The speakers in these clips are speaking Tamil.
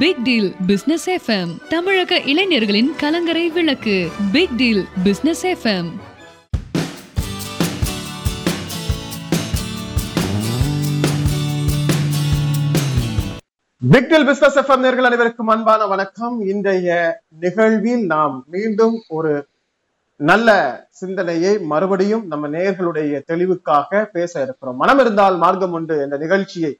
பிக் டீல் பிசினஸ் எஃப்எம் தமிழக இளைஞர்களின் கலங்கரை விளக்கு. Big deal business FM big deal business FM நேர்கள் அனைவருக்கும் அன்பான வணக்கம். இன்றைய நிகழ்வில் நாம் மீண்டும் ஒரு நல்ல சிந்தனையை மறுபடியும் நம்ம நேர்களுடைய தெளிவுக்காக பேச இருக்கிறோம். மனம் இருந்தால் மார்க்கம் உண்டு என்ற நிகழ்ச்சியை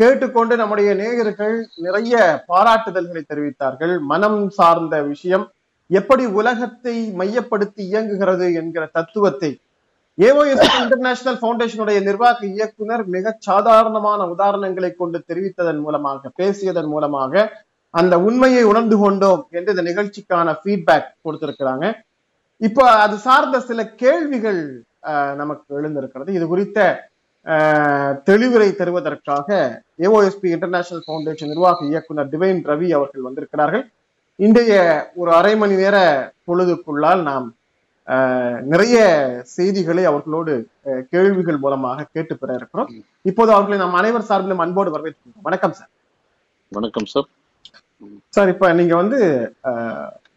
கேட்டுக்கொண்டு நம்முடைய நேயர்கள் நிறைய பாராட்டுதல்களை தெரிவித்தார்கள். மனம் சார்ந்த விஷயம் எப்படி உலகத்தை மையப்படுத்தி இயங்குகிறது என்கிற தத்துவத்தை. ஏஓஎஸ் இன்டர்நேஷனல் பவுண்டேஷனுடைய நிர்வாக இயக்குனர் மிக சாதாரணமான உதாரணங்களை கொண்டு தெரிவித்ததன் மூலமாக பேசியதன் மூலமாக அந்த உண்மையை உணர்ந்து கொண்டோம் என்று இந்த நிகழ்ச்சிக்கான ஃபீட்பேக் கொடுத்திருக்கிறாங்க. இப்போ அது சார்ந்த சில கேள்விகள் நமக்கு எழுந்திருக்கிறது. இது குறித்த தெளிவுரை தருவதற்காக ஏஓஎஸ்பி இன்டர்நேஷனல் பவுண்டேஷன் நிர்வாக இயக்குனர் டிவைன் ரவி அவர்கள் வந்திருக்கிறார்கள். இன்றைய ஒரு அரை மணி நேர பொழுதுக்குள்ளால் நாம் நிறைய செய்திகளை அவர்களோடு கேள்விகள் மூலமாக கேட்டு பெற இருக்கிறோம். இப்போது அவர்களை நாம் அனைவர் சார்பிலும் அன்போடு வரவேற்கிறோம் வணக்கம் சார். வணக்கம் சார். சார் இப்ப நீங்க வந்து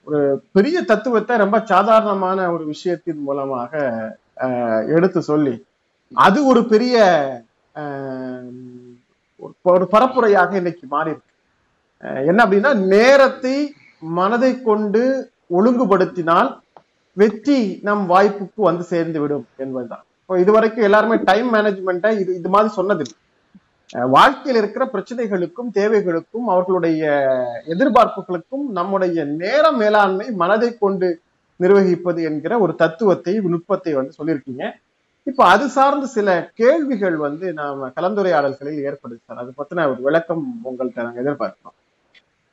ஒரு பெரிய தத்துவத்தை ரொம்ப சாதாரணமான ஒரு விஷயத்தின் மூலமாக எடுத்து சொல்லி அது ஒரு பெரிய ஒரு- பரப்புரையாக இன்னைக்கு மாறி இருக்கு என்ன அப்படின்னா நேரத்தை மனதை கொண்டு ஒழுங்குபடுத்தினால் வெற்றி நம் வாய்ப்புக்கு வந்து சேர்ந்து விடும் என்பதுதான். இப்போ இதுவரைக்கும் எல்லாருமே டைம் மேனேஜ்மெண்ட்டை இது இது மாதிரி சொன்னதில்லை. வாழ்க்கையில் இருக்கிற பிரச்சனைகளுக்கும் தேவைகளுக்கும் அவர்களுடைய எதிர்பார்ப்புகளுக்கும் நம்முடைய நேர மேலாண்மை மனதை கொண்டு நிர்வகிப்பது என்கிற ஒரு தத்துவத்தை நுட்பத்தை வந்து சொல்லியிருக்கீங்க. இப்ப அது சார்ந்த சில கேள்விகள் வந்து நாம கலந்துரையாடல்களில் ஏற்படுது சார். அது பத்தின ஒரு விளக்கம் உங்கள்கிட்ட நாங்க எதிர்பார்க்கிறோம்.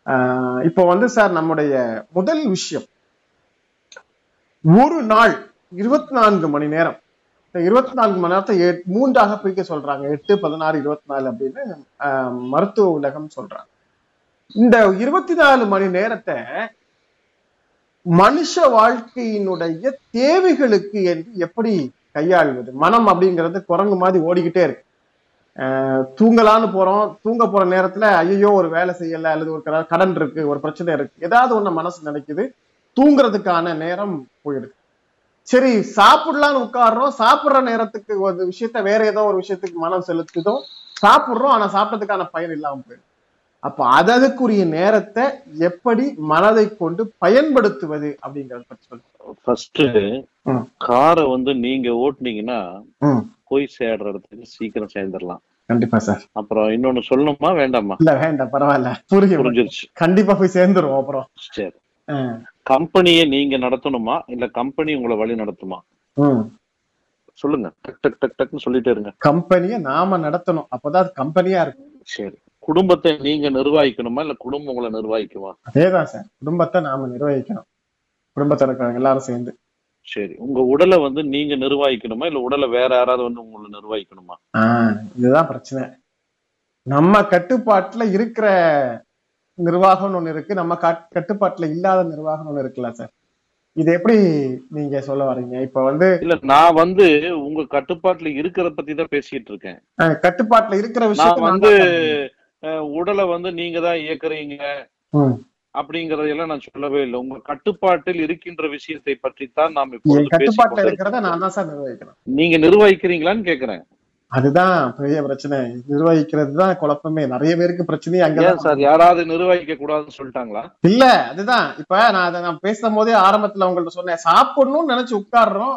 ஆஹ் இப்போ வந்து சார் நம்முடைய முதல் விஷயம் ஒரு நாள் இருபத்தி நான்கு மணி நேரம். இந்த இருபத்தி நான்கு மணி நேரத்தை எட்- மூன்றாக பிரிக்க சொல்றாங்க. எட்டு பதினாறு இருபத்தி நாலு அப்படின்னு ஆஹ் மருத்துவ உலகம் சொல்றாங்க. இந்த இருபத்தி நாலு மணி நேரத்தை மனுஷ வாழ்க்கையினுடைய தேவைகளுக்கு என்று எப்படி கையாள்வது. மனம் அப்படிங்கிறது குரங்கு மாதிரி ஓடிக்கிட்டே இருக்கு. தூங்கலான்னு போறோம் தூங்க போற நேரத்துல ஐயோ ஒரு வேலை செய்யல அல்லது ஒரு கடன் இருக்கு ஒரு பிரச்சனை இருக்கு ஏதாவது ஒண்ணு மனசு நினைக்குது தூங்குறதுக்கான நேரம் போயிடுது. சரி சாப்பிடலான்னு உட்கார்றோம் சாப்பிடுற நேரத்துக்கு ஒரு விஷயத்த வேற ஏதோ ஒரு விஷயத்துக்கு மனம் செலுத்துதோ சாப்பிடுறோம் ஆனா சாப்பிட்டதுக்கான பயன் இல்லாம போயிடும் அப்ப அதற்குரிய நேரத்தை எப்படி மனதை கொண்டு பயன்படுத்துவது அப்படிங்கறத பற்றி சொல்லுங்க. ஃபர்ஸ்ட் காரை வந்து நீங்க ஓட்டுனீங்கன்னா. போய் சேர்ற இடத்துக்கு சீக்கிரம் சேர்ந்துடலாம். கண்டிப்பா சார். அப்புறம் இன்னொன்னு சொல்லணுமா வேண்டாமா? இல்ல வேண்டாம் பரவாயில்ல. புரியும் புரிஞ்சிருச்சு. கண்டிப்பா போய் சேர்ந்துரும் அப்புறம். சரி. கம்பெனியை நீங்க நடத்தணுமா இல்ல கம்பெனி உங்களை வழி நடத்துமா. சொல்லுங்க. டக் டக் டக் டக்னு சொல்லிட்டே இருங்க. கம்பெனியை நாம நடத்தணும். அப்பதான் அது கம்பெனியா இருக்கும். சரி. குடும்பத்தை நீங்க நிர்வகிக்கணுமா இல்ல குடும்பம் உங்களை நிர்வகிக்குமா? அதேதான் சார். குடும்பத்தை நாம நிர்வகிக்கணும். குடும்பத்துல இருக்கிறவங்க எல்லாரும் சேர்ந்து. சரி. உங்க உடலை வந்து நீங்க நிர்வகிக்கணுமா? இல்ல உடலை வேற யாராவது வந்து உங்களை நிர்வகிக்கணுமா? இதுதான் பிரச்சனை. நம்ம கட்டுப்பாட்டுல இருக்கிற நிர்வாகம்னு ஒண்ணு இருக்கு. நம்ம கட்- கட்டுப்பாட்டுல இல்லாத நிர்வாகம் ஒண்ணு இருக்குல்ல சார். இது எப்படி நீங்க சொல்ல வர்றீங்க? இப்ப வந்து இல்ல நான் வந்து உங்க கட்டுப்பாட்டுல இருக்கிறத பத்தி தான் பேசிட்டு இருக்கேன். கட்டுப்பாட்டுல இருக்கிற விஷயத்த வந்து உடலை வந்து நீங்க தான் இயக்குறீங்க. ம். அப்படிங்கறதெல்லாம் நான் சொல்லவே இல்லை. உங்க கட்டுப்பாட்டில் இருக்கின்ற விஷயத்தை பற்றி தான் நாம் என் இப்பொழுது கட்டுப்பாட்டுல பேசிக் இருக்கிறத நான் தான் சார் நிர்வகிக்கணும் நீங்க நிர்வகிக்கிறீங்களான்னு கேக்குறேன். அதுதான் பெரிய பிரச்சனை. நிர்வகிக்கிறது தான் குழப்பமே. நிறைய பேருக்கு பிரச்சனையே அங்கதான். சார்? யாராவது நிர்வகிக்க கூடாதுன்னு சொல்லிட்டாங்களா? இல்ல அதுதான். இப்ப நான் அதை நான் பேசும் போதே ஆரம்பத்துல உங்கள்ட்ட சொன்னேன். சாப்பிடணும்னு நினைச்சு உட்கார்றோம்.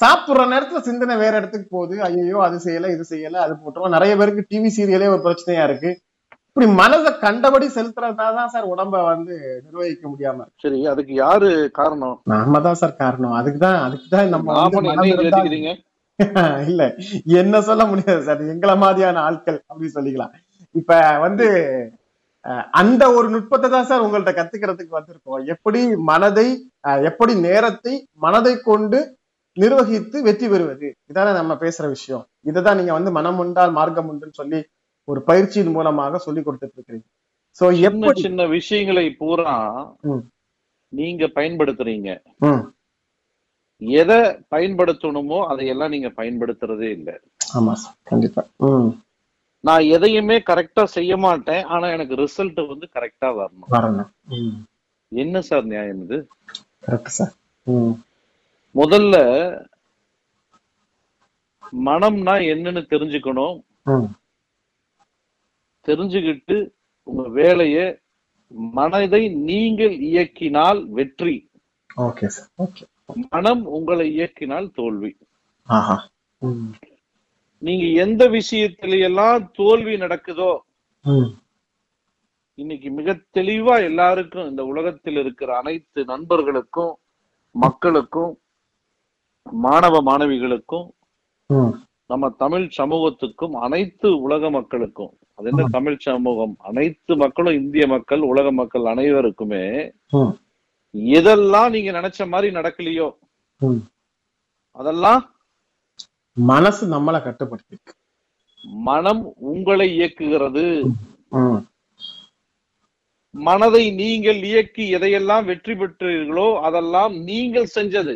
சாப்பிடுற நேரத்துல சிந்தனை வேற இடத்துக்கு போகுது. ஐயோ அது செய்யல இது செய்யல அது போட்டுருவோம். நிறைய பேருக்கு டிவி சீரியலே ஒரு பிரச்சனையா இருக்கு. இப்படி மனதை கண்டபடி செலுத்துறதுனால தான் சார் உடம்ப வந்து நிர்வகிக்க முடியாம. சரி அதுக்கு யாரு காரணம்? நாம தான் சார் காரணம். அதுக்குதான் அதுக்குதான் நம்ம இல்ல என்ன சொல்ல முடியாது சார். எங்களை மாதிரியான ஆட்கள் அப்படின்னு சொல்லிக்கலாம். இப்ப வந்து அஹ், அந்த ஒரு நுட்பத்தை தான் சார் உங்கள்ட்ட கத்துக்கிறதுக்கு வந்திருக்கோம். எப்படி மனதை அஹ், எப்படி நேரத்தை மனதை கொண்டு நிர்வகித்து வெற்றி பெறுவது? இதானே நம்ம பேசுற விஷயம். இதுதான் நீங்க வந்து மனம் உண்டால் மார்க்கம் உண்டுன்னு சொல்லி ஒரு பயிற்சியின் மூலமாக சொல்லி கொடுத்துட்டு இருக்கிறீங்க சோ எப்படி சின்ன விஷயங்களை பூரா. நீங்க பயன்படுத்துறீங்க. எதை பயன்படுத்தணுமோ அதையெல்லாம் நீங்க பயன்படுத்துறதே இல்ல. ஆமா கண்டிப்பா. நான் எதையுமே கரெக்டா செய்ய மாட்டேன். ஆனா எனக்கு ரிசல்ட் வந்து கரெக்டா வரணும். என்ன சார் நியாயம் இது? முதல்ல மனம்னா என்னன்னு தெரிஞ்சுக்கணும். தெரிஞ்சுக்கிட்டு உங்க வேலைய மனதை நீங்கள் இயக்கினால் வெற்றி. மனம் உங்களை இயக்கினால் தோல்வி. நீங்க எந்த விஷயத்துல எல்லாம் தோல்வி நடக்குதோ இன்னைக்கு மிக தெளிவா எல்லாருக்கும் இந்த உலகத்தில் இருக்கிற அனைத்து நண்பர்களுக்கும் மக்களுக்கும் மாணவ மாணவிகளுக்கும் நம்ம தமிழ் சமூகத்துக்கும் அனைத்து உலக மக்களுக்கும் அது என்ன தமிழ் சமூகம் அனைத்து மக்களும் இந்திய மக்கள் உலக மக்கள் அனைவருக்குமே எதெல்லாம் நீங்க நினைச்ச மாதிரி நடக்கலையோ அதெல்லாம் மனசு நம்மளை கட்டுப்படுத்திருக்கு. மனம் உங்களை இயக்குகிறது. மனதை நீங்கள் இயக்கி எதையெல்லாம் வெற்றி பெற்றீர்களோ அதெல்லாம் நீங்கள் செஞ்சது.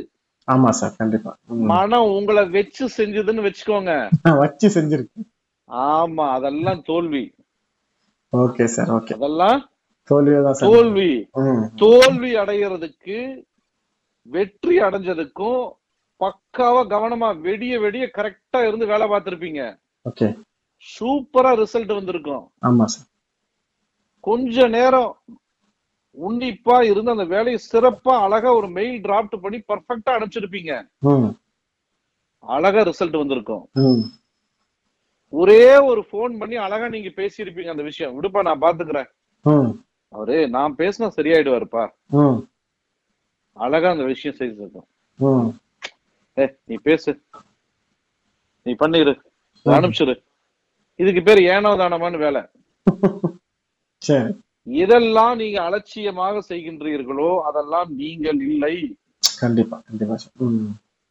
ஆமா சார் கண்டிப்பா. மனம் உங்களை வச்சு செஞ்சதுன்னு வச்சுக்கோங்க. வச்சு செஞ்சிருக்கு. ஆமா அதெல்லாம் தோல்வி. Okay sir okay. அதெல்லாம் தோல்வி. தோல்வி அடைகிறதுக்கு வெற்றி அடைஞ்சதுக்கும் பக்காவா கவனமா வெடிய வெடிய கரெக்டா இருந்து வேலை பார்த்திருப்பீங்க. ஓகே. சூப்பரா ரிசல்ட் வந்திருக்கும். ஆமா சார் கொஞ்ச நேரம் உன்னிப்பா இருந்து அந்த வேலையை சிறப்பா அழகா ஒரு மெயில் டிராப்ட் பண்ணி பர்ஃபெக்டா அனுப்பிச்சிருப்பீங்க. அழகா ரிசல்ட் வந்திருக்கும். ஒரே ஒரு ஃபோன் பண்ணி அழகா நீங்க பேசியிருப்பீங்க அந்த விஷயம். விடுப்பா நான் பாத்துக்கிறேன். அவரு நான் பேசினா சரியாயிடுவாருப்பா. அழகா அந்த விஷயம் செய்திருக்கும். ஏ நீ பேசு. நீ பண்ணிரு. அனுப்பிச்சிரு. இதுக்கு பேர் ஏனோ தானமான்னு வேலை. சரி. இதெல்லாம் நீங்க அலட்சியமாக செய்கின்றீர்களோ அதெல்லாம் நீங்கள் இல்லை. கண்டிப்பா கண்டிப்பா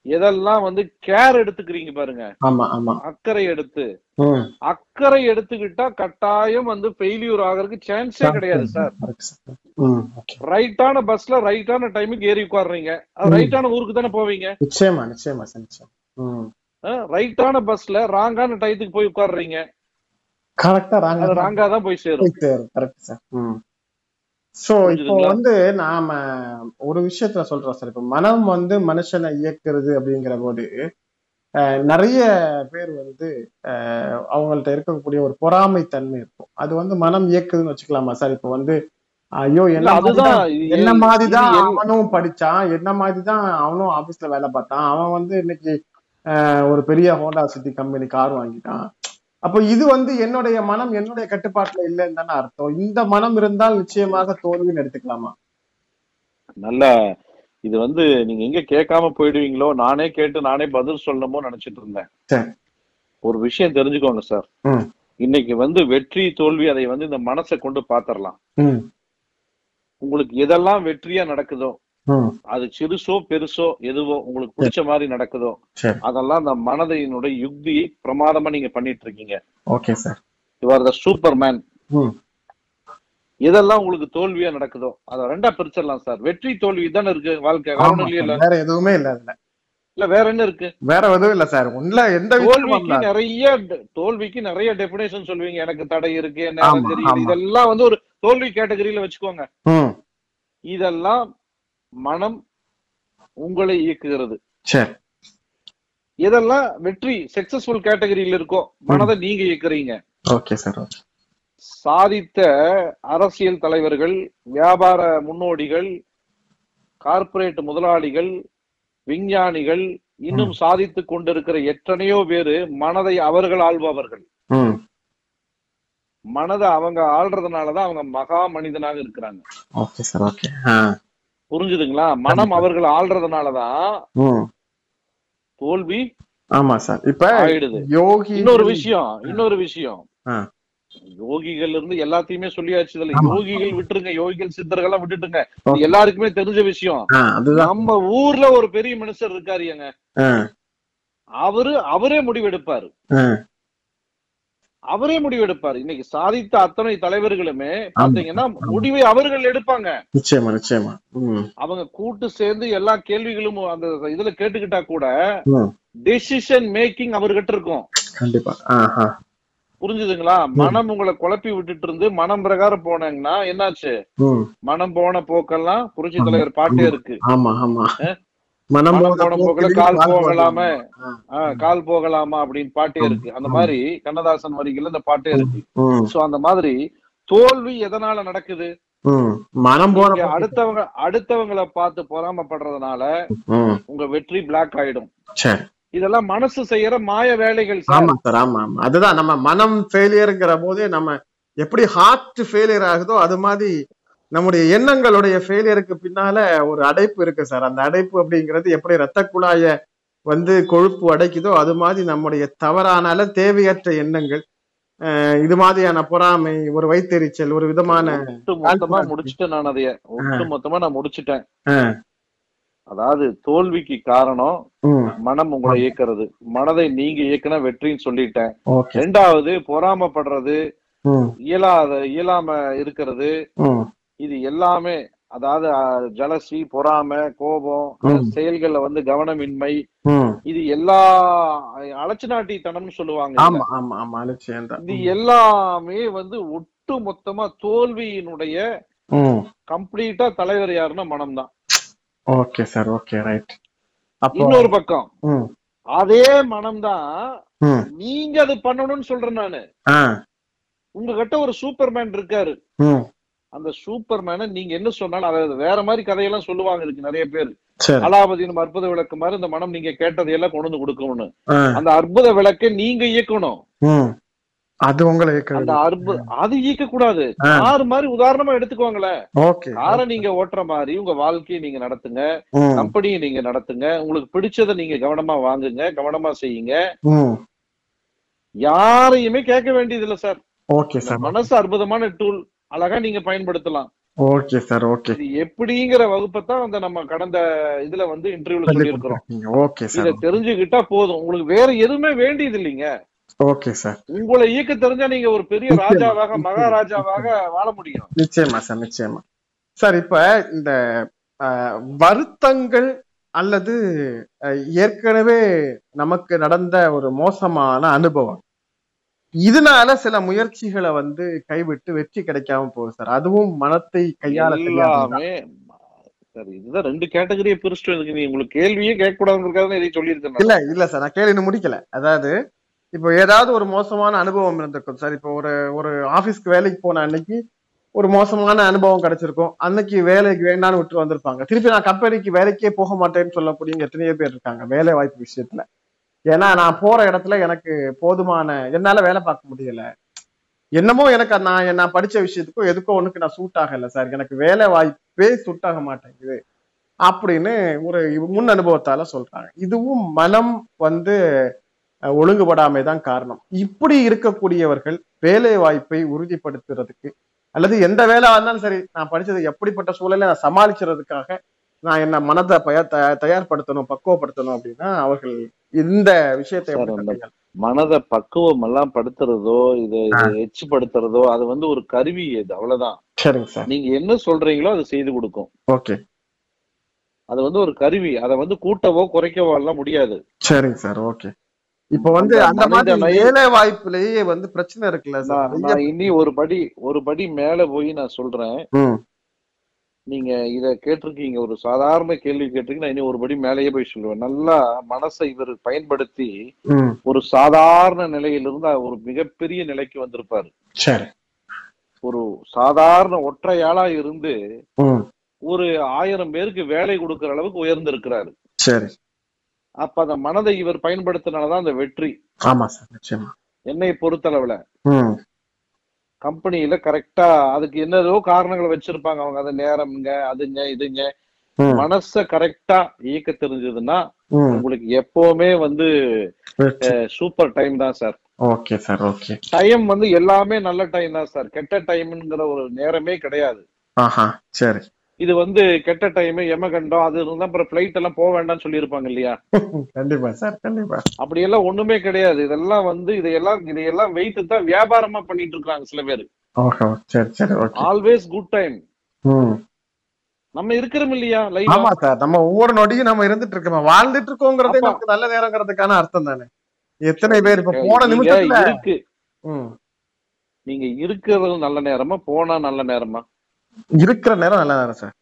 எதெல்லாம் வந்து கேர் எடுத்துக்கிறீங்க பாருங்க. ஆமா ஆமா. அக்கறை எடுத்து. அக்கறை எடுத்துக்கிட்டா கட்டாயம் வந்து ஃபெயிலியூர் ஆகிறதுக்கு சான்ஸே கிடையாது சார். ரைட்டான பஸ்ல ரைட்டான டைமுக்கு ஏறி உட்காடுறீங்க. ரைட்டான ஊருக்கு தானே போவீங்க. நிச்சயமா நிச்சயமா சார் நிச்சயம். ம். ரைட்டான பஸ்ல ராங்கான டயத்துக்கு போய் உட்காடுறீங்க கரெக்டா அது ராங்க ராங்கா தான் போய் சேரும். கரெக்ட் சார் சோ இப்போ? வந்து நாம ஒரு விஷயத்துல சொல்றோம் சார் இப்போ மனம் வந்து மனுஷனை இயக்குறது அப்படிங்கிற போது அஹ், நிறைய பேர் வந்து அஹ், அவங்கள்ட்ட இருக்கக்கூடிய ஒரு பொறாமை தன்மை இருக்கும். அது வந்து மனம் இயக்குதுன்னு வச்சுக்கலாமா சார் இப்போ வந்து ஐயோ என்ன அதுதான் மாதிரிதான் அவனும் படிச்சான் என்ன மாதிரிதான் அவனும் ஆபீஸ்ல வேலை பார்த்தான். அவன் வந்து இன்னைக்கு ஒரு பெரிய ஹோண்டா சிட்டி கம்பெனி கார் வாங்கிட்டான். அப்போ இது வந்து என்னுடைய மனம் என்னுடைய கட்டுப்பாட்டுல இல்லைன்னு தானே அர்த்தம். இந்த மனம் இருந்தால் நிச்சயமாக தோல்வின்னு எடுத்துக்கலாமா? நல்ல இது வந்து நீங்க எங்க கேட்காம போயிடுவீங்களோ நானே கேட்டு நானே பதில் சொல்லணுமோ நினைச்சிட்டு இருந்தேன். ஒரு விஷயம் தெரிஞ்சுக்கோங்க சார். இன்னைக்கு வந்து வெற்றி தோல்வி அதை வந்து இந்த மனசை கொண்டு பாத்திரலாம் உங்களுக்கு எதெல்லாம் வெற்றியா நடக்குதோ அது சிறுசோ பெருசோ எதுவோ உங்களுக்கு பிடிச்ச மாதிரி நடக்குதோ அதெல்லாம் அந்த மனதையினுடைய யுக்தியை பிரமாதமா நீங்க பண்ணிட்டு இருக்கீங்க okay sir. You are the super man hmm. எதெல்லாம் உங்களுக்கு தோல்வியா நடக்குதோ அதை ரெண்டா பிரிச்சிடலாம் சார். வெற்றி தோல்வி தானே இருக்கு வாழ்க்கை. வேற எதுவுமே இல்ல அதுல. இல்ல வேற என்ன இருக்கு? வேற எதுவும் இல்ல சார். ஒண்ணுல எந்த தோல்விக்கு. நிறைய தோல்விக்கு நிறைய டெபினேஷன் சொல்லுவீங்க. எனக்கு தடை இருக்கு நேரம் தெரியல. இதெல்லாம் வந்து ஒரு தோல்வி கேட்டகரியில வச்சுக்கோங்க. இதெல்லாம் மனம் உங்களை இயக்குகிறது. இதெல்லாம் வெற்றி சக்சஸ்ஃபுல் கேட்டகரியில இருக்கோ மனதை நீங்க இயக்குறீங்க. ஓகே சார் ஓகே சாதித்த அரசியல் தலைவர்கள் வியாபார முன்னோடிகள் கார்ப்பரேட் முதலாளிகள் விஞ்ஞானிகள் இன்னும் சாதித்துக் கொண்டிருக்கிற எத்தனையோ பேரு மனதை அவர்கள் ஆள்பவர்கள். மனதை அவங்க ஆள்றதுனாலதான் அவங்க மகா மனிதனாக இருக்கிறாங்க. ஓகே சார் ஓகே ஆ. புரிஞ்சுதுங்களா? மனம் அவர்கள் ஆள்றதுனாலதான் தோல்வி ஆமா சார். இப்ப ஆயிடுது. யோகி இன்னொரு விஷயம் இன்னொரு விஷயம். யோகிகள் இருந்து எல்லாத்தையுமே சொல்லியாச்சு இதுல. யோகிகள் விட்டுருங்க. யோகிகள் சித்தர்கள்லாம் விட்டுட்டுங்க. Okay. இது எல்லாருக்குமே தெரிஞ்ச விஷயம். நம்ம ஊர்ல ஒரு பெரிய மனுஷர் இருக்காரு அவரு அவரே முடிவெடுப்பாரு. அவரே முடிவெடுப்பாரு. இன்னைக்கு சாதித்த அத்தனை தலைவர்களுமே பாத்தீங்கன்னா முடிவை அவர்கள் எடுப்பாங்க. நிச்சயமா நிச்சயமா. அவங்க கூட்டு சேர்ந்து எல்லா கேள்விகளும் அந்த இதுல கேட்டுக்கிட்டா கூட டெசிஷன் மேக்கிங் அவர்கிட்ட இருக்கும். கண்டிப்பா. புரிஞ்சுதுங்களா? மனம் உங்களை குழப்பி விட்டுட்டு இருந்து மனம் பிரகாரம் போனீங்கன்னா என்னாச்சு. மனம் போன போக்கெல்லாம் புரட்சி தலைவர் பாட்டே இருக்கு. ஆமா ஆமா. மனம் கால் கால் போகலாமே. கால் போகலாமா அப்படின்னு பாட்டே. இருக்கு. அந்த மாதிரி கண்ணதாசன் வரிகள்ல இந்த பாட்டே இருக்கு. சோ அந்த மாதிரி தோல்வி எதனால நடக்குது. மனம் போக்கில். அடுத்தவங்க அடுத்தவங்களை பார்த்து பொறாமப்படுறதுனால உங்க வெற்றி பிளாக் ஆயிடும். இதெல்லாம் மனசு செய்யற மாய வேலைகள் ஆமா சார். ஆமா ஆமா. அதுதான் நம்ம மனம் ஃபெயிலியர்ங்கிற போதே நம்ம எப்படி ஹார்ட் ஃபெயிலியர் ஆகுதோ அது மாதிரி நம்முடைய எண்ணங்களுடைய ஃபெயிலியருக்கு பின்னால ஒரு அடைப்பு இருக்கு சார் அந்த அடைப்பு அப்படிங்கிறது எப்படி ரத்த குழாய வந்து கொழுப்பு அடைக்குதோ அது மாதிரி நம்முடைய தவறானால தேவையற்ற எண்ணங்கள் இது மாதிரியான பொறாமை ஒரு வைத்தெரிச்சல் ஒரு விதமான மொத்தமா முடிச்சுட்டேன் நான் அதைய. ஒட்டு மொத்தமா நான் முடிச்சுட்டேன். அதாவது தோல்விக்கு காரணம் மனம் உங்களை இயக்குறது. மனதை நீங்க இயக்குனா வெற்றின்னு சொல்லிட்டேன். ரெண்டாவது பொறாமப்படுறது இயலாத இயலாம இருக்கிறது இது எல்லாமே அதாவது ஜலசி பொறாமை கோபம். செயல்கள்ல வந்து கவனமின்மை. இது எல்லா அலட்சிநாட்டித்தனம்னு சொல்லுவாங்க ஆமா நிச்சயம் தான். இது எல்லாமே வந்து ஒட்டு மொத்தமா தோல்வியினுடைய கம்ப்ளீட்டா தலைவர் யாருன்னா மனம்தான் ஓகே சார் ஓகே ரைட். இன்னொரு பக்கம். அதே மனம்தான் நீங்க அது பண்ணணும்னு சொல்றேன் நானு. உங்ககிட்ட ஒரு சூப்பர்மேன் இருக்காரு. அந்த சூப்பர்மேனை நீங்க என்ன சொன்னாலும் அதாவது வேற மாதிரி கதையெல்லாம் சொல்லுவாங்க இதுக்கு நிறைய பேர். சரி. அலாபதியின் அற்புத விளக்கு மாதிரி இந்த மனம் நீங்க கேட்டதையெல்லாம் கொண்டு வந்து கொடுக்கணும்னு. அந்த அற்புத விளக்கை நீங்க இயக்கணும். அது உங்களை அந்த அற்புத அது இயக்க கூடாது. கார் மாதிரி உதாரணமா எடுத்துக்கோங்களேன். காரை நீங்க ஓட்டுற மாதிரி உங்க வாழ்க்கையை நீங்க நடத்துங்க. கம்பெனியை நீங்க நடத்துங்க. உங்களுக்கு பிடிச்சதை நீங்க கவனமா வாங்குங்க கவனமா செய்யுங்க. யாரையுமே கேட்க வேண்டியது இல்ல சார். ஓகே இந்த சார். மனசு அற்புதமான டூல் அழகா நீங்க பயன்படுத்தலாம். Okay sir okay. இது எப்படிங்கிற வகுப்பைத்தான் வந்து நம்ம கடந்த இதுல வந்து இன்டர்வியூல சொல்லியிருக்கிறோம். ஓகே இத சார் தெரிஞ்சுக்கிட்டா போதும். உங்களுக்கு வேற எதுவுமே வேண்டியது இல்லைங்க. Okay sir. உங்களை இயக்க தெரிஞ்சா நீங்க ஒரு பெரிய ராஜாவாக. மகாராஜாவாக வாழ முடியும். நிச்சயமா சார் நிச்சயமா. சார் இப்ப இந்த வருத்தங்கள் அல்லது ஏற்கனவே நமக்கு நடந்த ஒரு மோசமான அனுபவம். இதனால சில முயற்சிகளை வந்து கைவிட்டு வெற்றி கிடைக்காம போகுது சார். அதுவும் மனத்தை கையாள எல்லாமே சரி இதுதான் ரெண்டு கேட்டகரியை பிரிச்சுட்டு இருக்கு நீ உங்களுக்கு கேள்வியே கேட்க கூடாதுங்கிறதுக்காக இதை சொல்லியிருக்கேன் இல்ல இல்ல சார். நான் கேள்வி முடிக்கல. அதாவது இப்போ ஏதாவது ஒரு மோசமான அனுபவம் இருந்திருக்கும் சார். இப்போ ஒரு ஒரு ஆபீஸ்க்கு வேலைக்கு போன அன்னைக்கு ஒரு மோசமான அனுபவம் கிடைச்சிருக்கும். அன்னைக்கு வேலைக்கு வேண்டாம்னு விட்டு வந்திருப்பாங்க. திருப்பி நான் கம்பெனிக்கு வேலைக்கே போக மாட்டேன்னு சொல்லக்கூடிய எத்தனையோ பேர் இருக்காங்க வேலை வாய்ப்பு விஷயத்துல. ஏன்னா நான் போற இடத்துல எனக்கு போதுமான என்னால வேலை பார்க்க முடியல. என்னமோ எனக்கு நான் நான் படிச்ச விஷயத்துக்கும் எதுக்கோ ஒண்ணுக்கு நான் சூட் ஆகல சார் எனக்கு வேலை வாய்ப்பே சூட் ஆக மாட்டேங்குது. அப்படின்னு ஒரு முன் அனுபவத்தால சொல்றாங்க. இதுவும் மனம் வந்து ஒழுங்குபடாமை தான் காரணம். இப்படி இருக்கக்கூடியவர்கள் வேலை வாய்ப்பை உறுதிப்படுத்துறதுக்கு அல்லது எந்த வேலை இருந்தாலும் சரி நான் படிச்சது எப்படிப்பட்ட சூழலை நான் சமாளிக்கிறதுக்காக நான் என்ன மனதை பய- தயார்படுத்தணும் பக்குவப்படுத்தணும் அப்படின்னா அவர்கள் இந்த விஷயத்தை மனதை பக்குவம் எல்லாம் படுத்துறதோ இதை எச்சு படுத்துறதோ அது வந்து ஒரு கருவி இது அவ்வளவுதான். சரிங்க சார். நீங்க என்ன சொல்றீங்களோ அது செய்து கொடுக்கும். ஓகே. அது வந்து ஒரு கருவி அதை வந்து கூட்டவோ குறைக்கவோ எல்லாம் முடியாது. சரிங்க சார் ஓகே. இப்போ வந்து அந்த மாதிரி வேலை வாய்ப்புலயே வந்து பிரச்சனை இருக்குல்ல சார்? இனி ஒரு படி ஒரு படி மேல போய் நான் சொல்றேன். நீங்க இத கேட்டிருக்கீங்க. ஒரு சாதாரண கேள்வி கேட்டிருக்கீங்க. நான் இனி ஒரு படி மேலேயே போய் சொல்லுவேன். நல்லா மனசை இவர் பயன்படுத்தி ஒரு சாதாரண நிலையிலிருந்து ஒரு மிகப்பெரிய நிலைக்கு வந்திருப்பாரு. ஒரு சாதாரண ஒற்றையாளா இருந்து ஒரு ஆயிரம் பேருக்கு வேலை கொடுக்கிற அளவுக்கு உயர்ந்திருக்கிறாரு. சரி. அப்ப அந்த மனதை இவர் பயன்படுத்தினாலதான் அந்த வெற்றி. ஆமா சார் என்னை பொறுத்தளவுல கம்பெனியில கரெக்டா அதுக்கு என்னதோ காரணங்களை வச்சிருப்பாங்க. அவங்க அது நேரம்ங்க அதுங்க இதுங்க. மனச கரெக்டா இயக்க தெரிஞ்சதுன்னா உங்களுக்கு எப்பவுமே வந்து. சூப்பர் டைம் தான் sir. Okay sir okay. Time வந்து எல்லாமே நல்ல டைம் தான் சார். கெட்ட டைம்ங்கிற ஒரு நேரமே கிடையாது. ஆஹா சரி. இது வந்து கெட்ட டைம் எமகண்டம் அது இருந்தா அப்புறம் பிளைட் எல்லாம் போக வேண்டாம்னு சொல்லியிருப்பாங்க இல்லையா? கண்டிப்பா சார் கண்டிப்பா. அப்படி எல்லாம் ஒண்ணுமே கிடையாது. இதெல்லாம் வந்து இதையெல்லாம் இதையெல்லாம் வைத்து தான் வியாபாரமா பண்ணிட்டு இருக்காங்க சில பேர். ஆல்வேஸ் குட் டைம் நம்ம இருக்கிறோம் இல்லையா லைவ் ஆமா சார் நம்ம ஒவ்வொரு நொடியும் நம்ம இருந்துட்டு இருக்கோம்? வாழ்ந்துட்டு இருக்கோங்கிறதே. நமக்கு நல்ல நேரங்கிறதுக்கான அர்த்தம் தானே? எத்தனை பேர் இப்ப போன நிமிஷத்துல இருக்கு. நீங்க இருக்கிறது நல்ல நேரமா போனா நல்ல நேரமா? இருக்கிற நேரம் நல்ல நேரம் சார்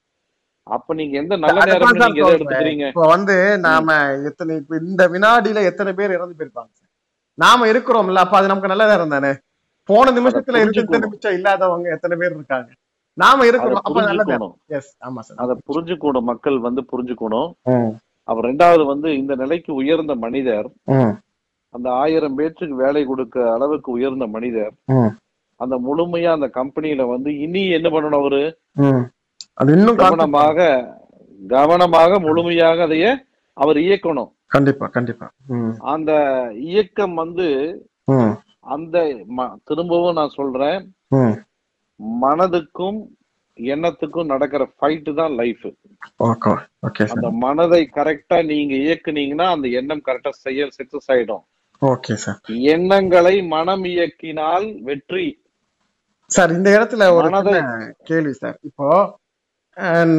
அப்ப நீங்க எந்த நல்ல நேரம் நீங்க எதை. எடுத்துக்கிறீங்க? இப்ப வந்து நாம எத்தனை இப்ப இந்த வினாடியில எத்தனை பேர் இறந்து போயிருப்பாங்க சார் நாம இருக்கிறோம்ல அப்ப அது நமக்கு நல்ல நேரம் தானே? போன நிமிஷத்துல புரிஞ்சுக்கணும். நிமிஷம் இல்லாதவங்க எத்தனை பேர் இருக்காங்க? நாம இருக்கிறோம் அப்ப நல்ல நேரம். எஸ் ஆமா சார் அதை புரிஞ்சுக்கணும் மக்கள் வந்து புரிஞ்சுக்கணும். ம், அப்புறம் ரெண்டாவது வந்து இந்த நிலைக்கு உயர்ந்த மனிதர். அந்த ஆயிரம் பேற்றுக்கு வேலை கொடுக்க அளவுக்கு உயர்ந்த மனிதர். அந்த முழுமையா அந்த கம்பெனியில வந்து இனி என்ன பண்ணணும் அவரு. அது இன்னும் கவனமாக கவனமாக முழுமையாக அதைய அவர் இயக்கணும். கண்டிப்பா கண்டிப்பா. அந்த இயக்கம் வந்து அந்த திரும்பவும் நான் சொல்றேன். மனதுக்கும் எண்ணத்துக்கும் நடக்கிற ஃபைட்டு தான் லைஃப் அந்த மனதை கரெக்டா நீங்க இயக்குனீங்கன்னா அந்த எண்ணம் கரெக்டா செயல் சக்சஸ் ஆயிடும். எண்ணங்களை மனம் இயக்கினால் வெற்றி. சார் இந்த இடத்துல ஒரு கேள்வி சார். இப்போ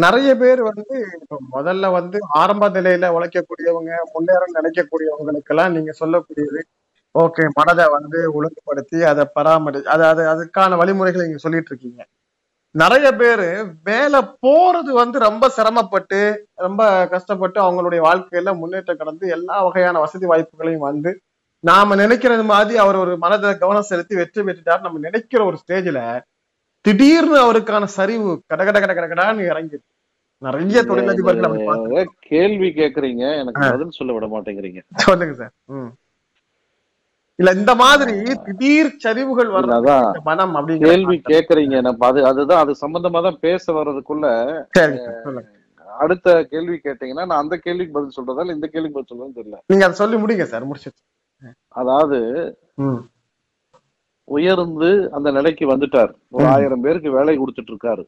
நிறைய பேர் வந்து இப்போ முதல்ல வந்து ஆரம்ப நிலையில உழைக்கக்கூடியவங்க முன்னேற நினைக்கக்கூடியவங்களுக்கெல்லாம் நீங்க சொல்லக்கூடியது ஓகே மனதை வந்து ஒழுங்குபடுத்தி அதை பராமரி அது அது அதுக்கான வழிமுறைகளை நீங்க சொல்லிட்டு இருக்கீங்க நிறைய பேரு மேல போறது வந்து ரொம்ப சிரமப்பட்டு ரொம்ப கஷ்டப்பட்டு அவங்களுடைய வாழ்க்கையில முன்னேற்றம் கடந்து எல்லா வகையான வசதி வாய்ப்புகளையும் வந்து நாம நினைக்கிறது மாதிரி அவர் ஒரு மனதை கவனம் செலுத்தி வெற்றி பெற்றுட்டார் நம்ம நினைக்கிற ஒரு ஸ்டேஜ்ல திடீர்னு அவருக்கான சரிவு கட கட கட கடகடான்னு இறங்கி நிறைய தொழிலதிபர்கள் அப்படி கேள்வி கேக்குறீங்க எனக்கு பதில் சொல்ல விட மாட்டேங்கிறீங்க. சொல்லுங்க சார். இல்ல இந்த மாதிரி திடீர் சரிவுகள் வர்றது மனம் அப்படிங்கிற கேள்வி கேக்குறீங்க நம்ம அது அதுதான் அது சம்பந்தமா தான் பேச வர்றதுக்குள்ள அடுத்த கேள்வி கேட்டீங்கன்னா நான் அந்த கேள்விக்கு பதில் சொல்றதா இல்ல இந்த கேள்விக்கு பதில் சொல்றதுன்னு தெரியல. நீங்க அதை சொல்லி முடிங்க சார் முடிச்சிட்டு. அதாவது உயர்ந்து அந்த நிலைக்கு வந்துட்டார். ஒரு. ஆயிரம் பேருக்கு வேலை கொடுத்துட்டு இருக்காரு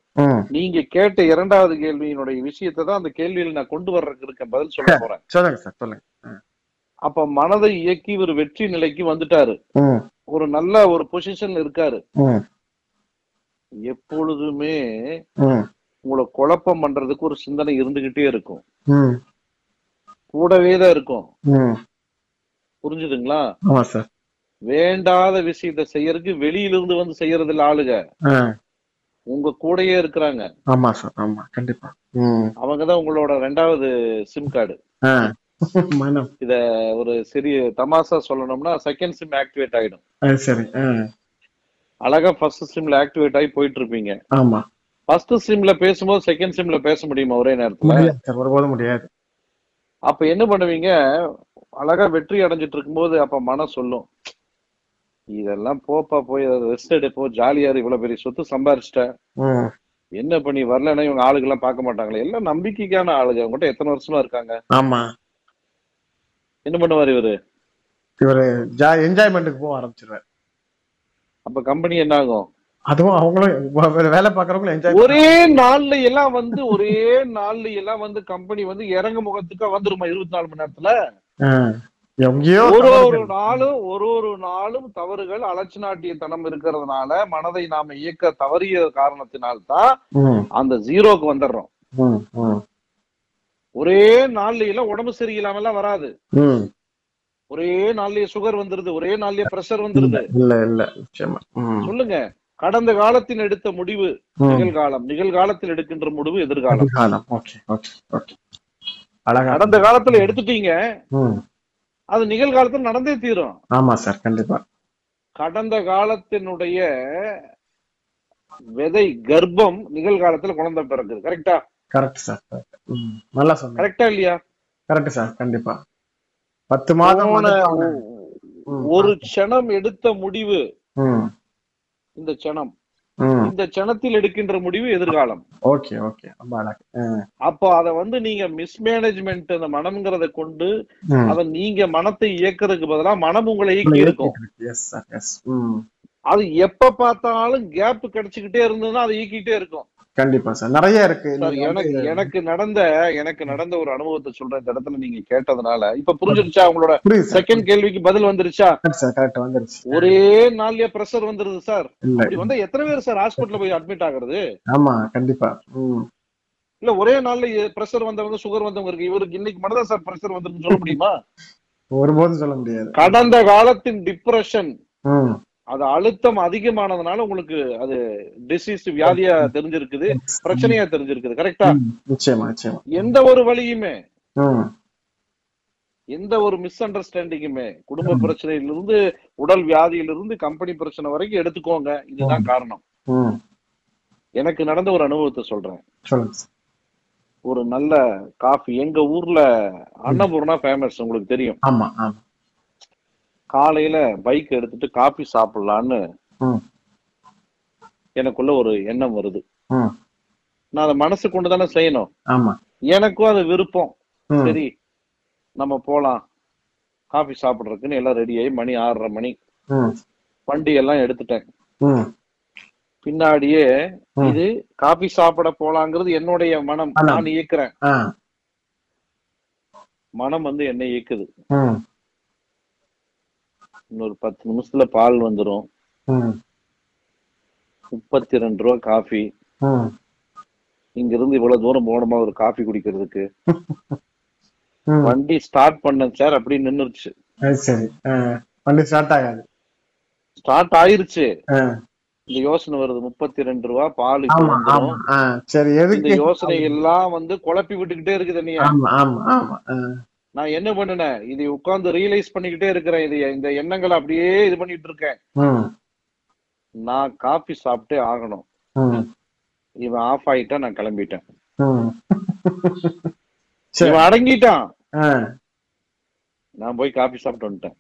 நீங்க கேட்ட இரண்டாவது கேள்வியினுடைய விஷயத்தை தான் அந்த கேள்வியில் நான் கொண்டு வர்றதுக்கு இருக்கேன் பதில் சொல்ல போறேன். சொல்லுங்க சார் சொல்லுங்க. அப்ப மனதை இயக்கி ஒரு வெற்றி நிலைக்கு வந்துட்டாரு. ஒரு நல்ல ஒரு பொசிஷன்ல இருக்காரு. எப்பொழுதுமே உங்களை குழப்பம் பண்றதுக்கு ஒரு சிந்தனை இருந்துகிட்டே இருக்கும். கூடவே தான் இருக்கும். புரிஞ்சுதுங்களா? வேண்டாத விஷயத்த செய்யறதுக்கு வெளியிலிருந்து வந்து செய்யறது இல்ல ஆளுங்க உங்க கூடயே இருக்கிறாங்க. ஆமா சார். ஆமா கண்டிப்பா. அவங்கதான் உங்களோட ரெண்டாவது சிம் கார்டு. மனம். ஒரு சிறிய தமாசா சொல்லணும்னா செகண்ட் சிம் ஆக்டிவேட் ஆயிடும். சரி. அழகா ஃபர்ஸ்ட் சிம்ல ஆக்டிவேட் ஆகி போயிட்டு இருப்பீங்க ஆமா. ஃபர்ஸ்ட் சிம்ல பேசும்போது செகண்ட் சிம்ல பேச முடியுமா ஒரே நேரத்துல? முடியாது. அப்ப என்ன பண்ணுவீங்க? அழகா வெற்றி அடைஞ்சிட்டு இருக்கும்போது அப்ப மனம் சொல்லும். இதெல்லாம் போப்பா போய் ரெஸ்ட் எடுப்போ ஜாலியா இவ்வளவு பெரிய சொத்து சம்பாரிச்சிட்ட. என்ன பண்ணி வரலன்னா இவங்க ஆளுங்க எல்லாம் பார்க்க மாட்டாங்களே. எல்லாம் நம்பிக்கைக்கான ஆளுங்க. அவங்ககிட்ட எத்தனை வருஷமா இருக்காங்க? ஆமா. என்ன பண்ணுவாரு இவரு? இவரு என்ஜாய்மெண்ட்டுக்கு போக ஆரம்பிச்சிருவாரு. அப்ப கம்பெனி என்ன ஆகும்? அதுவும் அவங்களும் வேலை பாக்குறவங்களும் என்ஜாய் ஒரே நாள்ல எல்லாம் வந்து ஒரே நாள்ல எல்லாம் வந்து கம்பெனி வந்து இறங்க முகத்துக்கா வந்துருமா இருபத்தி நாலு மணி நேரத்துல? எங்கேயோ ஒரு ஒரு. நாளும் ஒரு ஒரு நாளும் தவறுகள் அலட்சிநாட்டியத்தனம் இருக்கிறதுனால மனதை நாம இயக்க தவறிய காரணத்தினால்தான் அந்த ஜீரோக்கு வந்துடுறோம். ஒரே நாள்ல உடம்பு சரியில்லாம எல்லாம் வராது. ஒரே நாள்லயே சுகர் வந்துருது ஒரே நாள்லயே பிரஷர் வந்துருது. இல்ல சொல்லுங்க. கடந்த காலத்தில் எடுத்த முடிவு. நிகழ்காலம். நிகழ்காலத்தில் எடுக்கின்ற முடிவு எதிர்காலம். கடந்த காலத்துல எடுத்துட்டீங்க. அது நிகழ்காலத்துல நடந்தே தீரும். ஆமா சார் கண்டிப்பா. கடந்த காலத்தினுடைய விதை கர்ப்பம் நிகழ்காலத்துல குழந்தை பிறக்குது. கரெக்டா கரெக்ட் சார் நல்லா சொன்னீங்க. கரெக்டா இல்லையா? கரெக்ட் சார் கண்டிப்பா. பத்து மாதம் ஒரு க்ஷணம் எடுத்த முடிவு. இந்த க்ஷணம். இந்த க்ஷணத்தில் எடுக்கின்ற முடிவு எதிர்காலம். Okay okay. அப்போ அத வந்து நீங்க மிஸ்மேனேஜ்மெண்ட் அந்த மனம்ங்கிறத கொண்டு. அத நீங்க மனத்தை இயக்குறதுக்கு பதிலா மனம் உங்களை இயக்கி இருக்கும் அது எப்ப பார்த்தாலும் கேப் கிடைச்சுக்கிட்டே இருந்ததுன்னா அதை இயக்கிட்டே இருக்கும். கண்டிப்பா சார். நிறைய இருக்கு. எனக்கு எனக்கு நடந்த எனக்கு நடந்த ஒரு அனுபவத்தை சொல்றேன். இந்த இடத்துல நீங்க கேட்டதுனால. இப்ப புரிஞ்சிருச்சா உங்களோட செகண்ட் கேள்விக்கு பதில் வந்துருச்சா? ஒரே நாள்லயே பிரஷர் வந்துருது சார். வந்தா எத்தனை பேர் சார் ஹாஸ்பிட்டல்ல போய் அட்மிட் ஆகுறது? ஆமா கண்டிப்பா. இல்ல ஒரே நாள்ல பிரஷர் வந்தவங்க சுகர் வந்தவங்க இருக்கு. இவருக்கு இன்னைக்கு மட்டும் சார் பிரஷர் வந்துருன்னு சொல்ல முடியுமா? ஒருபோதும் சொல்ல முடியாது. கடந்த காலத்தின் டிப்ரெஷன் அது அழுத்தம் அதிகமானதுனால உங்களுக்கு அது டிசீஸ் வியாதியா தெரிஞ்சிருக்குது பிரச்சனையா தெரிஞ்சிருக்குது கரெக்டா ம், நிச்சயமா நிச்சயமா. எந்த ஒரு வழியுமே எந்த ஒரு மிஸ் அண்டர்ஸ்டாண்டிங்குமே குடும்ப பிரச்சனையிலிருந்து உடல் வியாதியிலிருந்து கம்பெனி பிரச்சனை வரைக்கும் எடுத்துக்கோங்க. இதுதான் காரணம். எனக்கு நடந்த ஒரு அனுபவத்தை சொல்றேன். ஒரு நல்ல காஃபி எங்க ஊர்ல அன்னபூர்ணா ஃபேமஸ் உங்களுக்கு தெரியும். ஆமா. காலையில பைக் எடுத்துட்டு காபி சாப்பிடலான்னு. எனக்குள்ள ஒரு எண்ணம் வருது. நான் அதை மனசு கொண்டு தானே செய்யணும். எனக்கும் அது விருப்பம். சரி நம்ம போலாம். காபி சாப்பிடுறதுக்குன்னு எல்லாம் ரெடி ஆகி மணி ஆறரை மணி. வண்டி எல்லாம் எடுத்துட்டேன். பின்னாடியே. இது காபி சாப்பிட போலாங்கிறது என்னுடைய மனம். நான் இயக்குறேன். மனம் வந்து என்னை இயக்குது. இன்னொரு பத்து நிமிஷத்துல பால் வந்துரும். ம், முப்பத்தி ரெண்டு ரூபா காஃபி. இங்க இருந்து இவ்வளவு தூரம் போகணுமா ஒரு காஃபி குடிக்கிறதுக்கு. வண்டி ஸ்டார்ட் பண்ணேன் சார் அப்படி நின்னுருச்சு. சரி. வண்டி ஸ்டார்ட் ஆகாது. ஸ்டார்ட் ஆயிருச்சு. இந்த யோசனை வருது முப்பத்தி ரெண்டு ரூபா பால் சரி இந்த எதுக்கு? யோசனை எல்லாம் வந்து குழப்பி விட்டுக்கிட்டே இருக்குது நீ நான் என்ன பண்ணினேன்? இதை உட்கார்ந்து ரியலைஸ் பண்ணிக்கிட்டே இருக்கிறேன். இது இந்த எண்ணங்களை அப்படியே இது பண்ணிட்டு இருக்கேன். நான் காபி சாப்பிட்டே ஆகணும். இவன் ஆஃப் ஆயிட்டா நான் கிளம்பிட்டேன். இவன் அடங்கிட்டான். நான் போய் காபி சாப்பிட்டு வந்துட்டேன்.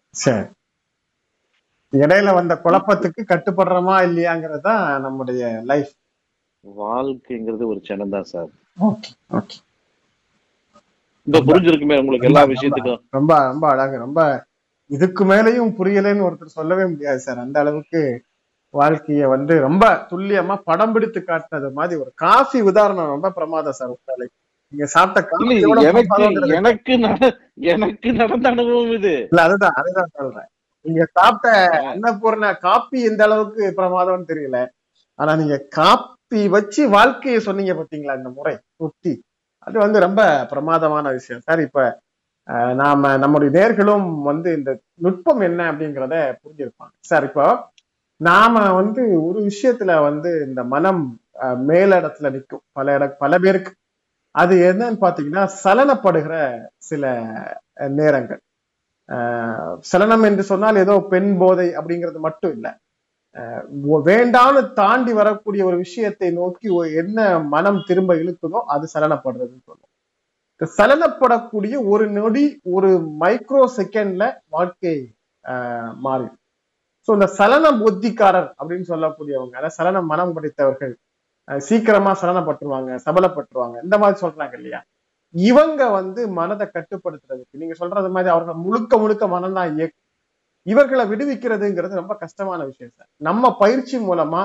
இடையில வந்த குழப்பத்துக்கு கட்டுப்படுறோமா இல்லையாங்கிறது நம்முடைய லைஃப் வாழ்க்கைங்கிறது ஒரு சின்னம் தான் சார். ஓகே ஓகே இந்த புரிஞ்சிருக்குமே உங்களுக்கு எல்லா விஷயத்துக்கும். ரொம்ப ரொம்ப அழகு ரொம்ப இதுக்கு மேலேயும் புரியலைன்னு ஒருத்தர் சொல்லவே முடியாது சார். அந்த அளவுக்கு வாழ்க்கைய வந்து ரொம்ப துல்லியமா படம் பிடித்து காட்டினது மாதிரி ஒரு காஃபி உதாரணம் ரொம்ப பிரமாதம் சார் உங்களை நீங்க சாப்பிட்ட எனக்கு எனக்கு எனக்கு நடந்த அனுபவம் இது. இல்ல அதுதான் அதுதான் சொல்றேன். நீங்க சாப்பிட்ட அன்னபூர்ண காப்பி எந்த அளவுக்கு பிரமாதம்னு தெரியல. ஆனா நீங்க காப்பி வச்சு வாழ்க்கையை சொன்னீங்க பாத்தீங்களா இந்த முறை? உத்தி அது வந்து ரொம்ப பிரமாதமான விஷயம். சார் இப்ப நாம நம்முடைய நேர்களும் வந்து இந்த நுட்பம் என்ன அப்படிங்கிறத புரிஞ்சிருப்பாங்க. சார் இப்போ நாம வந்து ஒரு விஷயத்துல வந்து இந்த மனம் மேலிடத்துல நிற்கும். பல இட பல பேருக்கு. அது என்னன்னு பாத்தீங்கன்னா சலனப்படுகிற சில நேரங்கள். ஆஹ் சலனம் என்று சொன்னால் ஏதோ பெண் போதை அப்படிங்கிறது மட்டும் இல்லை. வேண்டான்னு தாண்டி வரக்கூடிய ஒரு விஷயத்தை நோக்கி என்ன மனம் திரும்ப இழுக்குதோ அது சலனப்படுறதுன்னு சொல்லுவோம். சலனப்படக்கூடிய ஒரு நொடி ஒரு மைக்ரோ செகண்ட்ல வாழ்க்கை மாறி மாறிடும். ஸோ இந்த சலன புத்திக்காரர் அப்படின்னு சொல்லக்கூடியவங்க அதாவது சலன மனம் படைத்தவர்கள் ஆஹ் சீக்கிரமா சலனப்பட்டுருவாங்க சபலப்பட்டுருவாங்க இந்த மாதிரி சொல்றாங்க இல்லையா? இவங்க வந்து மனதை கட்டுப்படுத்துறதுக்கு நீங்க சொல்றது மாதிரி அவர்கள் முழுக்க முழுக்க மனம் தான் இயக்கும் இவர்களை விடுவிக்கிறதுங்கிறது ரொம்ப கஷ்டமான விஷயம் சார். நம்ம பயிற்சி மூலமா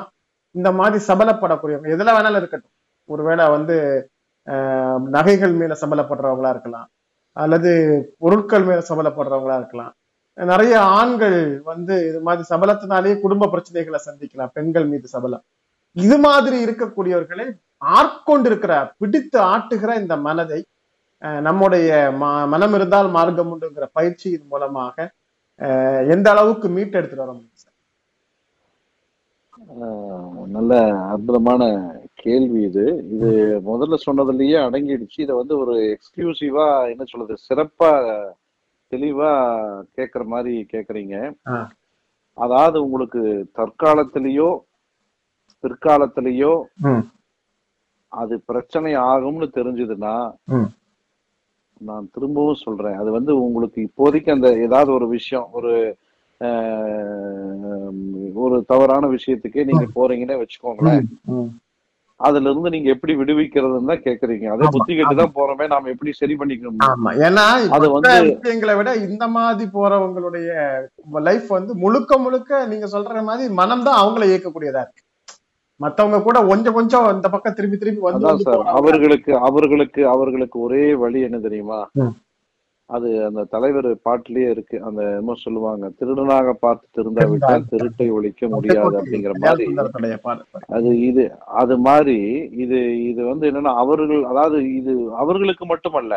இந்த மாதிரி சபலப்படக்கூடியவங்க எதுல வேணாலும் இருக்கட்டும். ஒருவேளை வந்து ஆஹ், நகைகள் மேல சபலப்படுறவங்களா இருக்கலாம். அல்லது பொருட்கள் மேல சபலப்படுறவங்களா இருக்கலாம். நிறைய ஆண்கள் வந்து இது மாதிரி சபலத்தினாலேயே குடும்ப பிரச்சனைகளை சந்திக்கலாம் பெண்கள் மீது சபலம். இது மாதிரி இருக்கக்கூடியவர்களை ஆட்கொண்டிருக்கிற பிடித்து ஆட்டுகிற இந்த மனதை அஹ், நம்முடைய ம- மனம் இருந்தால் மார்க்கம் உண்டுங்கிற பயிற்சியின் மூலமாக எந்த அளவுக்கு மீட்டெடுத்துட்டு வர முடியும் நல்ல அற்புதமான கேள்வி இது இது முதல்ல சொன்னதுலயே அடங்கிடுச்சு இதை வந்து ஒரு எக்ஸ்க்ளூசிவா என்ன சொல்றது சிறப்பா தெளிவா கேக்குற மாதிரி கேக்குறீங்க. அதாவது உங்களுக்கு தற்காலத்திலேயோ பிற்காலத்திலேயோ. அது பிரச்சனை ஆகும்னு தெரிஞ்சதுன்னா. நான் திரும்பவும் சொல்றேன். அது வந்து உங்களுக்கு இப்போதைக்கு அந்த ஏதாவது ஒரு விஷயம் ஒரு ஒரு தவறான விஷயத்துக்கே நீங்க போறீங்கன்னே வச்சுக்கோங்களேன். அதுல இருந்து நீங்க எப்படி விடுவிக்கிறதுன்னு தான் கேக்குறீங்க. அதே புத்தி கேட்டு தான் போறோமே நாம எப்படி சரி பண்ணிக்கணும் ஏன்னா அது வந்து விஷயங்களை விட இந்த மாதிரி போறவங்களுடைய லைஃப் வந்து முழுக்க முழுக்க நீங்க சொல்ற மாதிரி மனம் தான் அவங்கள இயக்கக்கூடியதா இருக்கு. மத்தவங்க கூட கொஞ்சம் கொஞ்சம் இந்த பக்கம் திருப்பி திருப்பி வந்து. அவர்களுக்கு அவர்களுக்கு அவர்களுக்கு ஒரே வழி என்ன தெரியுமா. அது அந்த தலைவர் பாட்டுலயே இருக்கு அந்த என்னமோ சொல்லுவாங்க திருடனாக பார்த்து திருந்தாவிட்டால் திருட்டை ஒழிக்க முடியாது அப்படிங்கிற மாதிரி. அது இது அது மாதிரி இது இது வந்து என்னன்னா அவர்கள் அதாவது இது அவர்களுக்கு மட்டுமல்ல.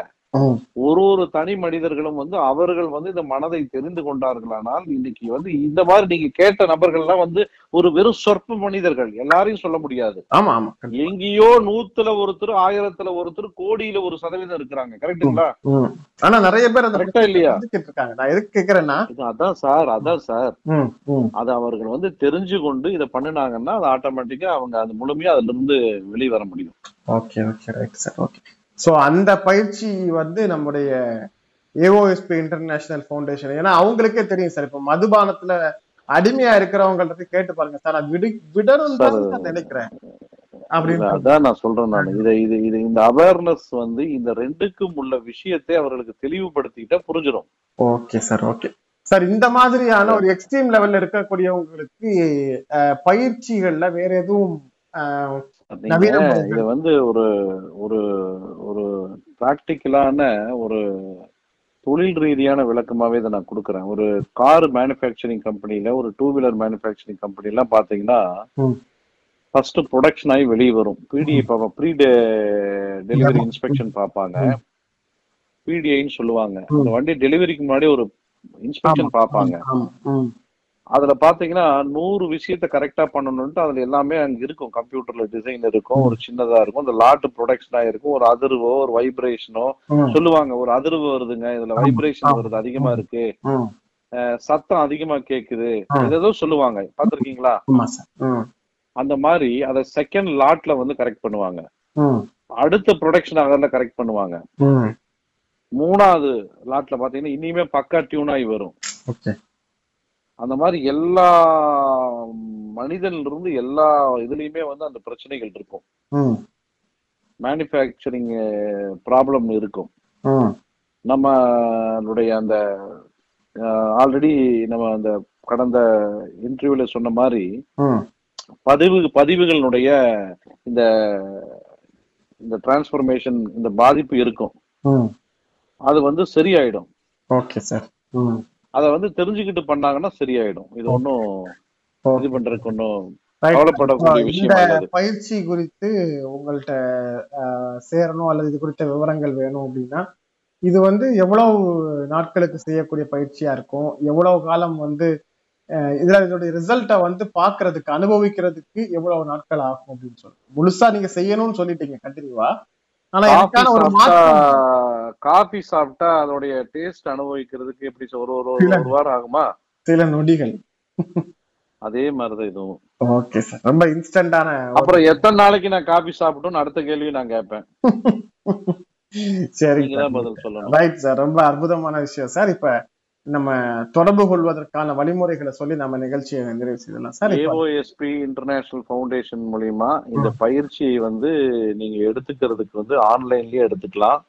ஒரு ஒரு தனி மனிதர்களும் வந்து அவர்கள் வந்து இந்த மனதை தெரிந்து கொண்டார்களானால் இன்னைக்கு வந்து இந்த மாதிரி நீங்க கேட்ட நபர்கள்லாம் வந்து ஒரு வெறும் சொற்ப மனிதர்கள். எல்லாரையும் சொல்ல முடியாது. ஆமா ஆமா. எங்கேயோ நூத்துல ஒருத்தர் ஆயிரத்துல ஒருத்தர் கோடியில ஒரு சதவீதம் இருக்கிறாங்க. கரெக்டுங்களா. ஆனா நிறைய பேர் கரெக்டா இல்லையா? இருக்காங்க. நான் எதுக்கு கேக்குறேன்னா அதான் சார் அதான் சார். அதை அவர்கள் வந்து தெரிஞ்சு கொண்டு இதை பண்ணினாங்கன்னா அது ஆட்டோமேட்டிக்கா அவங்க அது முழுமையா அதுல இருந்து வெளியே வர முடியும். Okay okay right sir. Okay. So அந்த பயிற்சி வந்து நம்முடைய ஏஓஎஸ்பி இன்டர்நேஷனல் ஃபவுண்டேஷன் ஏன்னா அவங்களுக்கே தெரியும் சார். இப்ப மதுபானத்துல அடிமையா இருக்கிறவங்கள்ட்ட கேட்டு பாருங்க சார். நான் விடு விடணும் தான் நான் நினைக்கிறேன். அதான் நான் சொல்றேன் நான். இதை இது இது இந்த அவேர்னஸ் வந்து இந்த ரெண்டுக்கும் உள்ள விஷயத்தை அவர்களுக்கு தெளிவுபடுத்திக்கிட்டா புரிஞ்சிடும். Okay sir okay. சார் இந்த மாதிரியான ஒரு எக்ஸ்ட்ரீம் லெவல்ல இருக்கக்கூடியவங்களுக்கு பயிற்சிகள்ல வேற எதுவும் இத வந்து ஒரு ஒரு ஒரு பிராக்டிக்கலான ஒரு தொழில் ரீதியான விளக்கமாவே இதை நான் கொடுக்குறேன். ஒரு கார் மேனுஃபேக்சரிங் கம்பெனில ஒரு டூ வீலர் மேனுஃபேக்சரிங் கம்பெனி எல்லாம் பாத்தீங்கன்னா. ஃபர்ஸ்ட் ப்ரொடக்ஷன் ஆகி வெளியே வரும். பிடிஐ பார்ப்பாங்க. ப்ரீ டெலிவரி இன்ஸ்பெக்ஷன் பார்ப்பாங்க பிடிஐன்னு சொல்லுவாங்க. அந்த வண்டி டெலிவரிக்கு முன்னாடி ஒரு இன்ஸ்பெக்ஷன் பார்ப்பாங்க. அதுல பாத்தீங்கன்னா நூறு விஷயத்த கரெக்டா பண்ணணும்ட்டு அதுல எல்லாமே அங்க இருக்கும். கம்ப்யூட்டர்ல டிசைன் இருக்கும் ஒரு சின்னதா இருக்கும். இந்த லாட் ப்ரொடக்ஷனா இருக்கும். ஒரு அதிர்வோ ஒரு வைப்ரேஷனோ சொல்லுவாங்க. ஒரு அதிர்வு வருதுங்க. இதுல வைப்ரேஷன். வருது அதிகமா இருக்கு. சத்தம் அதிகமா கேக்குது. ஏதோ சொல்லுவாங்க. பாத்திருக்கீங்களா? அந்த மாதிரி அத செகண்ட் லாட்ல வந்து கரெக்ட் பண்ணுவாங்க. அடுத்த ப்ரொடக்ஷன் அதில் கரெக்ட் பண்ணுவாங்க. மூணாவது லாட்ல பாத்தீங்கன்னா இனிமே பக்கா டியூன் ஆகி வரும். அந்த மாதிரி எல்லா மனிதன்ல இருந்து எல்லா இதுலயுமே வந்து அந்த பிரச்சனைகள் இருக்கும். மேனுஃபேக்சரிங் ப்ராப்ளம் இருக்கும். நம்மளுடைய அந்த ஆல்ரெடி நம்ம அந்த கடந்த இன்டர்வியூல சொன்ன மாதிரி பதிவு பதிவுகளினுடைய இந்த இந்த டிரான்ஸ்ஃபர்மேஷன் இந்த பாதிப்பு இருக்கும். அது வந்து சரியாயிடும். Okay sir. அதை வந்து தெரிஞ்சுக்கிட்டு பண்ணாங்கன்னா சரியாயிடும். இது ஒன்றும் இது. பண்றதுக்கு ஒன்றும். பயிற்சி குறித்து உங்கள்கிட்ட சேரணும் அல்லது இது குறித்த விவரங்கள் வேணும் அப்படின்னா இது வந்து எவ்வளவு நாட்களுக்கு செய்யக்கூடிய பயிற்சியா இருக்கும்? எவ்வளவு காலம் வந்து இதுல இதோடைய ரிசல்ட்டை வந்து பாக்குறதுக்கு அனுபவிக்கிறதுக்கு எவ்வளவு நாட்கள் ஆகும் அப்படின்னு சொல்லி. முழுசா நீங்க செய்யணும்னு சொல்லிட்டீங்க கண்டினியூவா. காபி சாப்பிட்டா அதோடைய டேஸ்ட் அனுபவிக்கிறதுக்கு எப்படி ஒரு ஒரு. ஒரு வாரம் ஆகுமா? சில நொடிகள். அதே மாதிரிதான் இதுவும். ஓகே சார் ரொம்ப இன்ஸ்டன்டான அப்புறம் எத்தனை நாளைக்கு நான் காபி சாப்பிட்டோம்னு அடுத்த கேள்வி நான் கேட்பேன். சரி பதில் சொல்லணும். ரைட் சார் ரொம்ப அற்புதமான விஷயம் சார் இப்ப நம்ம தொடர்பு கொள்வதற்கான வழிமுறைகளை சொல்லி நம்ம நிகழ்ச்சியை நிறைவு செய்யலாம் சார் ஏஓஎஸ்பி இன்டர்நேஷனல் ஃபவுண்டேஷன் மூலியமா இந்த பயிற்சியை வந்து நீங்க எடுத்துக்கிறதுக்கு வந்து ஆன்லைன்லயே எடுத்துக்கலாம்.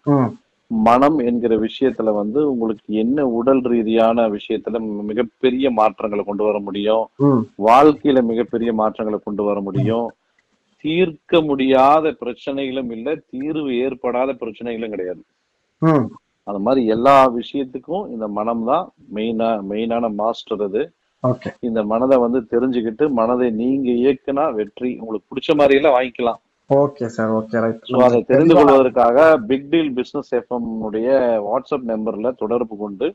மனம் என்கிற விஷயத்துல வந்து உங்களுக்கு என்ன உடல் ரீதியான விஷயத்துல மிகப்பெரிய மாற்றங்களை கொண்டு வர முடியும். வாழ்க்கையில மிகப்பெரிய மாற்றங்களை கொண்டு வர முடியும். தீர்க்க முடியாத பிரச்சனைகளும் இல்ல தீர்வு ஏற்படாத பிரச்சனைகளும் கிடையாது. அந்த மாதிரி எல்லா விஷயத்துக்கும் இந்த மனம் தான் மெயினா மெயினான மாஸ்டர் அது. இந்த மனதை வந்து தெரிஞ்சுக்கிட்டு மனதை நீங்க இயக்குனா வெற்றி. உங்களுக்கு பிடிச்ச மாதிரி எல்லாம் வாங்கிக்கலாம் ஓகே சார் ஓகே அதை தெரிந்து கொள்வதற்காக பிக் டீல் பிசினஸ் எஃப்எம் உடைய வாட்ஸ்அப் நம்பர்ல தொடர்பு கொண்டு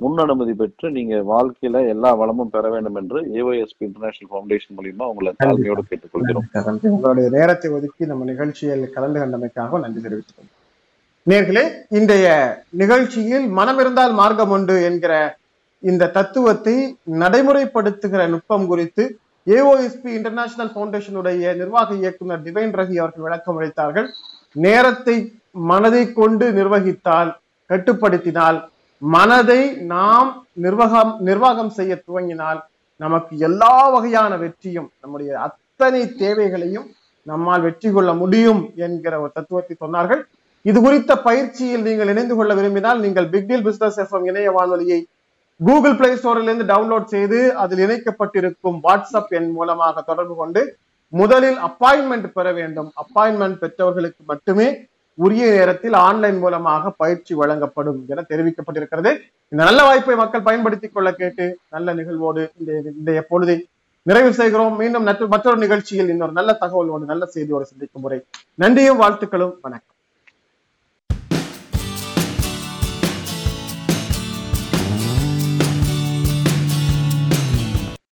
முன் அனுமதி பெற்று நீங்க வாழ்க்கையில எல்லா வளமும் பெற வேண்டும் என்று ஏஒஎஸ்பி இன்டர்நேஷனல் ஃபவுண்டேஷன் மூலியமா உங்களை தாழ்மையோடு கேட்டுக்கொள்கிறோம். உங்களுடைய நேரத்தை ஒதுக்கி நம்ம நிகழ்ச்சியில் கலந்து கண்டமைக்காக நன்றி தெரிவித்துக் நேர்களே இன்றைய நிகழ்ச்சியில் மனம் இருந்தால் மார்க்கம் உண்டு என்கிற இந்த தத்துவத்தை நடைமுறைப்படுத்துகிற நுட்பம் குறித்து ஏஓஎஸ்பி இன்டர்நேஷனல் பவுண்டேஷனுடைய நிர்வாக இயக்குனர் டிவைன் ரவி அவர்கள் விளக்கம் அளித்தார்கள். நேரத்தை மனதை கொண்டு நிர்வகித்தால் கட்டுப்படுத்தினால் மனதை நாம் நிர்வாகம் நிர்வாகம் செய்ய துவங்கினால் நமக்கு எல்லா வகையான வெற்றியும் நம்முடைய அத்தனை தேவைகளையும் நம்மால் வெற்றி கொள்ள முடியும் என்கிற ஒரு தத்துவத்தை சொன்னார்கள். இது குறித்த பயிற்சியில் நீங்கள் இணைந்து கொள்ள விரும்பினால் நீங்கள் பிக் டீல் பிசினஸ் எஃப்எம் இணைய வானொலியை கூகுள் பிளே ஸ்டோரிலிருந்து டவுன்லோட் செய்து அதில் இணைக்கப்பட்டிருக்கும் வாட்ஸ்அப் எண் மூலமாக தொடர்பு கொண்டு முதலில் அப்பாயின்மெண்ட் பெற வேண்டும். அப்பாயின்மெண்ட் பெற்றவர்களுக்கு மட்டுமே உரிய நேரத்தில் ஆன்லைன் மூலமாக பயிற்சி வழங்கப்படும் என தெரிவிக்கப்பட்டிருக்கிறது. இந்த நல்ல வாய்ப்பை மக்கள் பயன்படுத்திக் கொள்ள கேட்டு நல்ல நிகழ்வோடு இந்த இன்றைய பொழுதை நிறைவு செய்கிறோம். மீண்டும் மற்றொரு நிகழ்ச்சியில் இன்னொரு நல்ல தகவலோடு நல்ல செய்தியோடு சந்திக்கும் முறை. நன்றியும் வாழ்த்துக்களும். வணக்கம்.